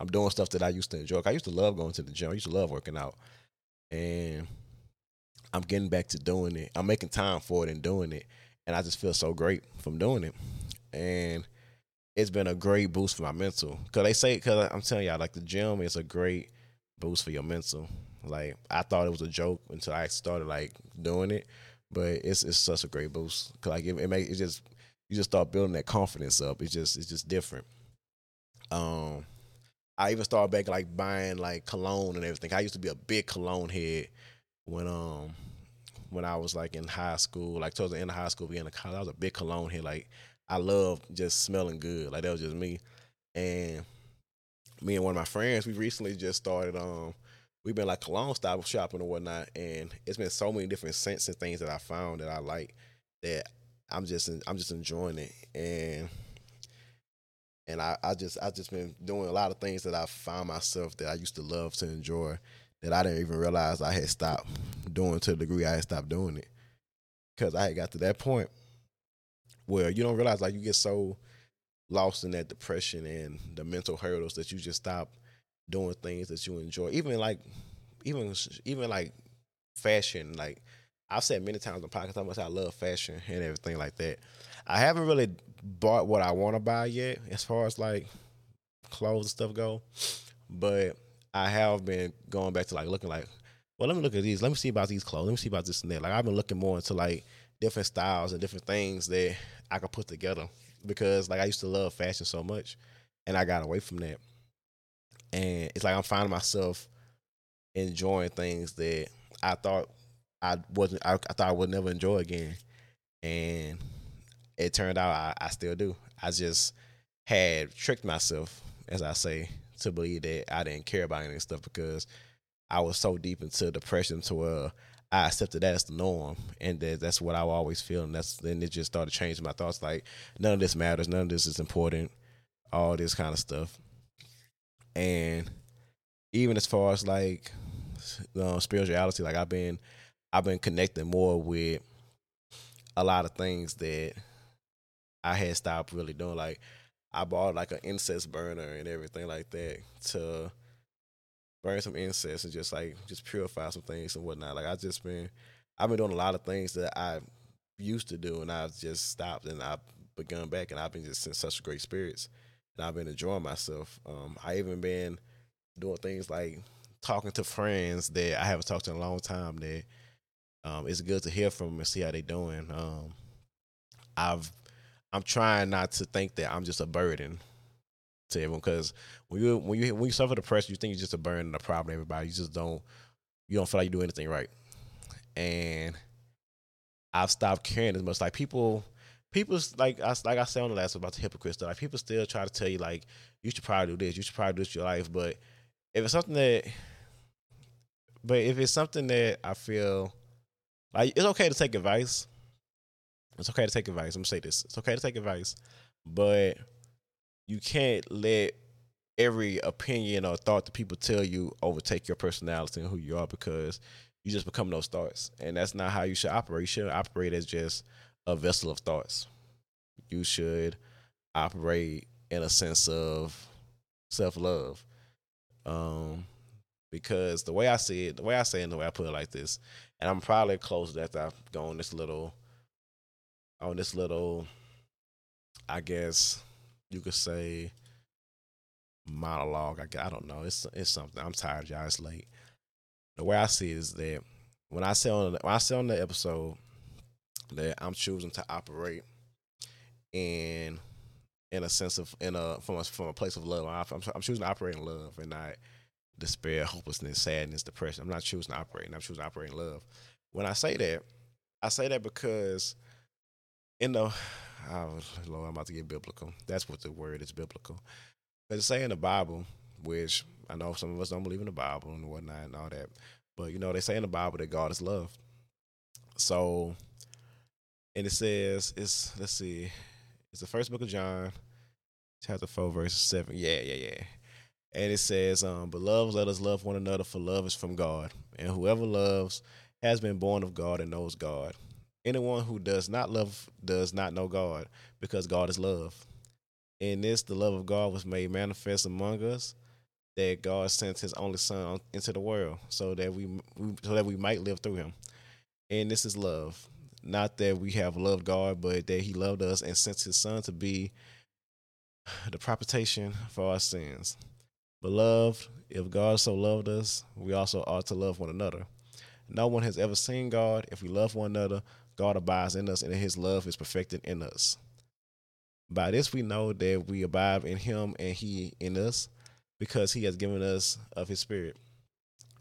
I'm doing stuff that I used to enjoy. I used to love going to the gym. I used to love working out, and I'm getting back to doing it. I'm making time for it and doing it, and I just feel so great from doing it. And it's been a great boost for my mental. Cause they say, cause I'm telling y'all, like the gym is a great boost for your mental. Like I thought it was a joke until I started like doing it but it's it's such a great boost. Cause like it, it make it just you just start building that confidence up. It's just it's just different. Um, I even started back like buying like cologne and everything. I used to be a big cologne head when um when I was like in high school, like towards the end of high school, being a college. I was a big cologne head. Like I love just smelling good. Like that was just me. And me and one of my friends, we recently just started um we've been like cologne style shopping and whatnot, and it's been so many different scents and things that I found that I like that I'm just I'm just enjoying it, and and I, I just I just been doing a lot of things that I found myself that I used to love to enjoy that I didn't even realize I had stopped doing to the degree I had stopped doing it because I had got to that point where you don't realize like you get so lost in that depression and the mental hurdles that you just stop doing things that you enjoy. Even like, even even like fashion. Like I've said many times on podcast how much I love fashion and everything like that. I haven't really bought what I want to buy yet, as far as like clothes and stuff go. But I have been going back to like looking like, well, let me look at these. Let me see about these clothes. Let me see about this and that. Like I've been looking more into like different styles and different things that I could put together because like I used to love fashion so much, and I got away from that and it's like I'm finding myself enjoying things that I thought I wasn't. I, I thought I would never enjoy again, and it turned out I, I still do. I just had tricked myself, as I say, to believe that I didn't care about any stuff because I was so deep into depression to where I accepted that as the norm, and that that's what I always feel, and that's then it just started changing my thoughts. Like none of this matters, none of this is important, all this kind of stuff and even as far as like uh, spirituality, like I've been I've been connecting more with a lot of things that I had stopped really doing. Like I bought like an incense burner and everything like that to burn some incense and just like just purify some things and whatnot. Like I just been I've been doing a lot of things that I used to do and I've just stopped and I've begun back and I've been just in such great spirits and I've been enjoying myself. Um, I even been doing things like talking to friends that I haven't talked to in a long time. That um, it's good to hear from them and see how they're doing. Um, I've I'm trying not to think that I'm just a burden to everyone because when you when you when you suffer depression, you think you're just a burden and a problem to everybody. You just don't you don't feel like you do anything right. And I've stopped caring as much. Like people people like I like I said on the last about the hypocrite stuff. Like people still try to tell you like you should probably do this, you should probably do this your life. But if it's something that but if it's something that I feel like it's okay to take advice. It's okay to take advice. I'm gonna say this. It's okay to take advice, but you can't let every opinion or thought that people tell you overtake your personality and who you are because you just become those thoughts. And that's not how you should operate. You should operate as just a vessel of thoughts. You should operate in a sense of self love. Um, because the way I see it, the way I say it, and the way I put it like this, and I'm probably close after I've gone this little, on this little, I guess you could say monologue. I, I don't know. It's it's something. I'm tired, y'all. It's late. The way I see it is that when I say on when I say on the episode that I'm choosing to operate in in a sense of in a from a from a place of love. I'm, I'm choosing to operate in love and not despair, hopelessness, sadness, depression. I'm not choosing to operate. I'm choosing to operate in love. When I say that, I say that because in the oh Lord, I'm about to get biblical. That's what the word is biblical. But say in the Bible, which I know some of us don't believe in the Bible and whatnot and all that, but you know they say in the Bible that God is love. So, and it says it's let's see, it's the first book of John, chapter four, verse seven. Yeah, yeah, yeah. And it says, um, Beloved, let us love one another, for love is from God. And whoever loves has been born of God and knows God. Anyone who does not love does not know God, because God is love. In this, the love of God was made manifest among us, that God sent His only Son into the world, so that we, so that we might live through Him. And this is love, not that we have loved God, but that He loved us and sent His Son to be the propitiation for our sins. Beloved, if God so loved us, we also ought to love one another. No one has ever seen God. If we love one another, God abides in us, and his love is perfected in us. By this we know that we abide in him and he in us, because he has given us of his spirit.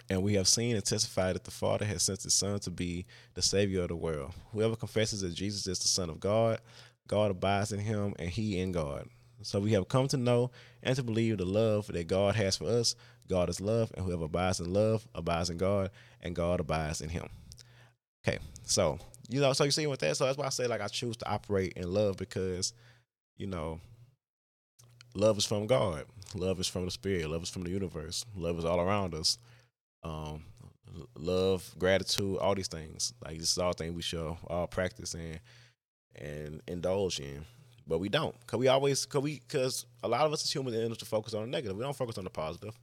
And we have seen and testified that the Father has sent his Son to be the Savior of the world. Whoever confesses that Jesus is the Son of God, God abides in him and he in God. So we have come to know and to believe the love that God has for us. God is love, and whoever abides in love abides in God, and God abides in him. Okay, so you know, so you see with that, so that's why I say like I choose to operate in love because, you know, love is from God. Love is from the Spirit. Love is from the universe. Love is all around us. Um, love, gratitude, all these things. Like this is all things we should all practice and and indulge in but we don't because we always because we because a lot of us as humans end up to focus on the negative. We don't focus on the positive,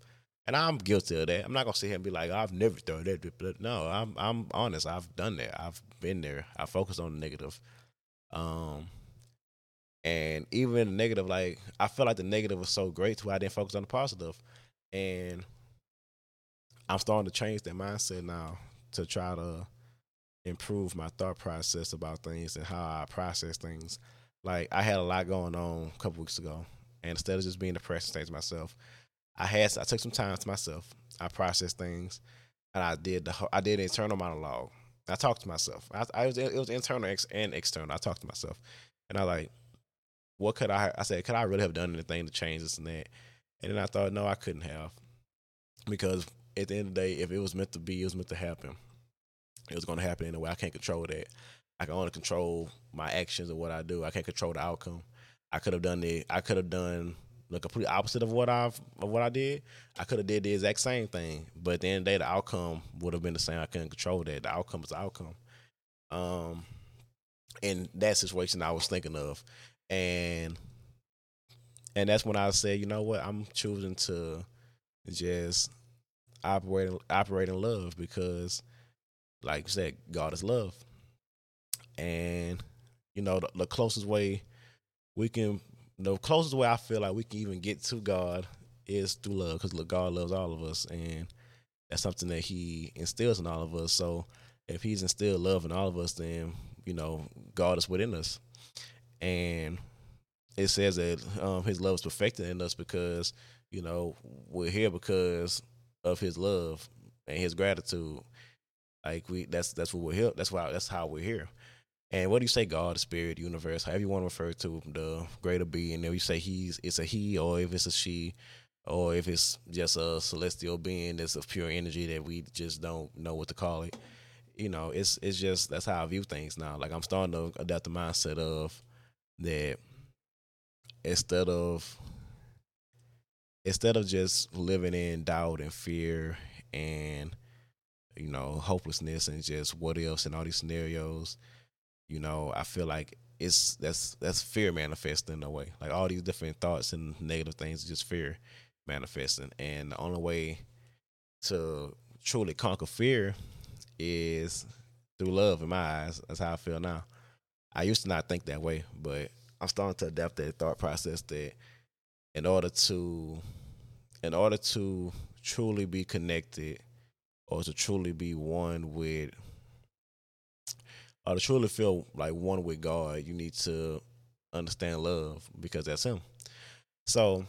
and I'm guilty of that. I'm not gonna sit here and be like I've never done that. But no, I'm I'm honest. I've done that. I've been there. I focus on the negative. Um, and even the negative, like I feel like the negative was so great to where I didn't focus on the positive. and I'm starting to change that mindset now to try to improve my thought process about things and how I process things like I had a lot going on a couple weeks ago, and instead of just being depressed and staying to myself, I had I took some time to myself. I processed things, and I did the I did internal monologue. I talked to myself. I, I was it was internal and external. I talked to myself, and I like, what could I? I said, could I really have done anything to change this and that? And then I thought, no, I couldn't have, because at the end of the day, if it was meant to be, it was meant to happen. It was going to happen in a way I can't control that. I can only control my actions and what I do. I can't control the outcome. I could have done the I could have done the complete opposite of what I've of what I did. I could have did the exact same thing, but at the end of the day, the outcome would have been the same. I couldn't control that. The outcome is the outcome. Um, and that situation, I was thinking of, and and that's when I said, you know what, I'm choosing to just operate operate in love because, like you said, God is love and you know the, the closest way we can the closest way I feel like we can even get to God is through love because look, God loves all of us and that's something that he instills in all of us so if he's instilled love in all of us then you know God is within us and it says that um, His love is perfected in us because you know we're here because of His love and His gratitude. Like we, that's that's what we're here. That's why that's how we're here. And what do you say, God, Spirit, universe, however you want to refer to the greater being? If you say He's, it's a He, or if it's a She, or if it's just a celestial being that's of pure energy that we just don't know what to call it. You know, it's it's just that's how I view things now. Like I'm starting to adapt the mindset of that instead of instead of just living in doubt and fear and you know hopelessness and just what else and all these scenarios you know i feel like it's that's that's fear manifesting in a way. Like all these different thoughts and negative things just fear manifesting. And the only way to truly conquer fear is through love in my eyes. That's how i feel now. I used to not think that way but i'm starting to adapt that thought process that in order to in order to truly be connected or to truly be one with or to truly feel like one with God, you need to understand love because that's him. So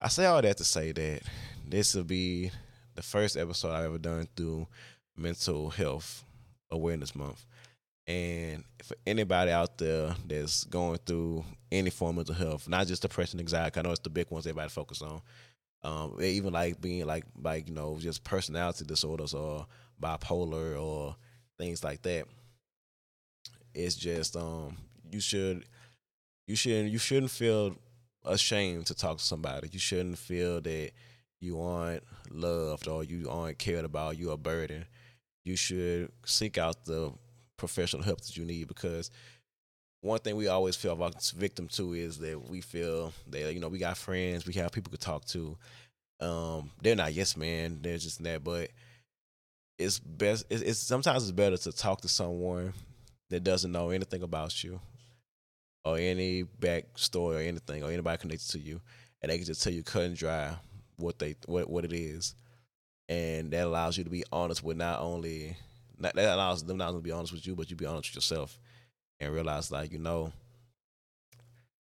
I say all that to say that this will be the first episode I've ever done through mental health awareness month. And for anybody out there that's going through any form of mental health, not just depression, anxiety, I know it's the big ones everybody focus on. Um, even like being like like you know just personality disorders or bipolar or things like that. It's just um you should you shouldn't you shouldn't feel ashamed to talk to somebody. You shouldn't feel that you aren't loved or you aren't cared about. You are a burden. You should seek out the professional help that you need because one thing we always feel about victim to is that we feel that you know we got friends, we have people to talk to. Um, they're not yes man, they're just that. But it's best. It's, it's sometimes it's better to talk to someone that doesn't know anything about you or any backstory or anything or anybody connected to you, and they can just tell you cut and dry what they what what it is, and that allows you to be honest with not only that allows them not only to be honest with you, but you be honest with yourself and realize like you know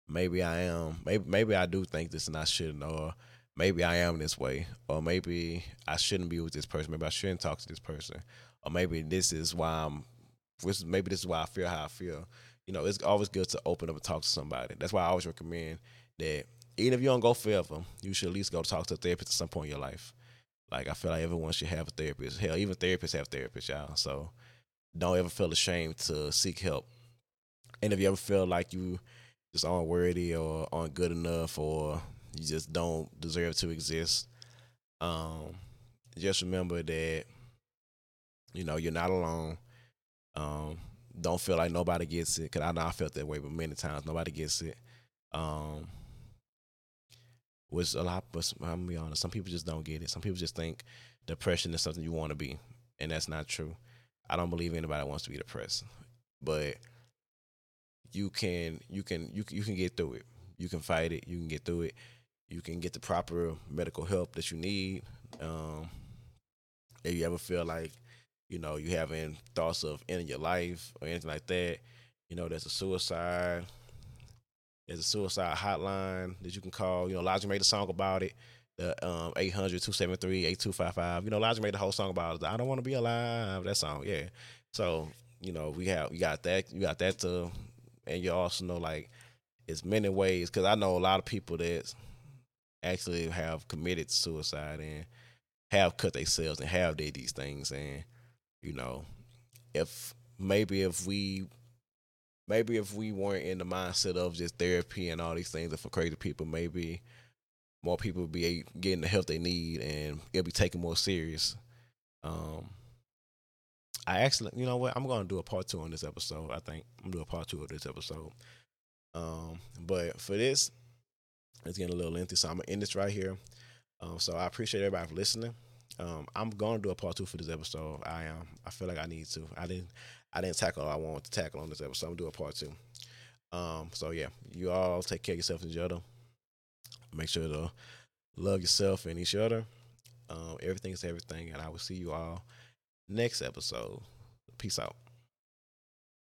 maybe I am maybe maybe I do think this and I shouldn't or maybe I am this way or maybe I shouldn't be with this person maybe I shouldn't talk to this person or maybe this is why I'm maybe this is why I feel how I feel. You know it's always good to open up and talk to somebody. That's why I always recommend that even if you don't go forever you should at least go talk to a therapist at some point in your life. Like I feel like everyone should have a therapist. Hell even therapists have therapists y'all. So don't ever feel ashamed to seek help. And if you ever feel like you just aren't worthy or aren't good enough or you just don't deserve to exist, um, just remember that you know you're not alone. Um, don't feel like nobody gets it because I know I felt that way, but many times nobody gets it. Um, which a lot, but I'm gonna be honest, some people just don't get it. Some people just think depression is something you want to be, and that's not true. I don't believe anybody wants to be depressed, but you can you can you you can get through it. You can fight it. You can get through it. You can get the proper medical help that you need. Um, if you ever feel like you know you having thoughts of ending your life or anything like that, you know there's a suicide. There's a suicide hotline that you can call. You know, Logic made a song about it. The um 800-273-8255. You know, Logic made the whole song about it. I don't want to be alive. That song, yeah. So, you know, we have you got that you got that to and you also know like it's many ways because I know a lot of people that actually have committed suicide and have cut themselves and have did these things and you know if maybe if we maybe if we weren't in the mindset of just therapy and all these things for crazy people maybe more people would be getting the help they need and it'll be taken more serious um I actually, you know what? I'm gonna do a part two on this episode. I think I'm gonna do a part two of this episode. Um, but for this, it's getting a little lengthy, so I'm gonna end this right here. Um, so I appreciate everybody for listening. Um, I'm gonna do a part two for this episode. I am. I feel like I need to. I didn't. I didn't tackle all I wanted to tackle on this episode. I'm gonna do a part two. Um, so yeah, you all take care of yourself and each other. Make sure to love yourself and each other. Um, everything is everything, and I will see you all next episode. Peace out.